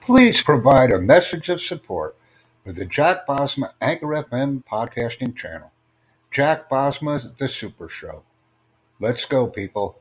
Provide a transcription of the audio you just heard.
Please provide a message of support for the Jack Bosma Anchor FM podcasting channel. Jack Bosma's The Super Show. Let's go, people.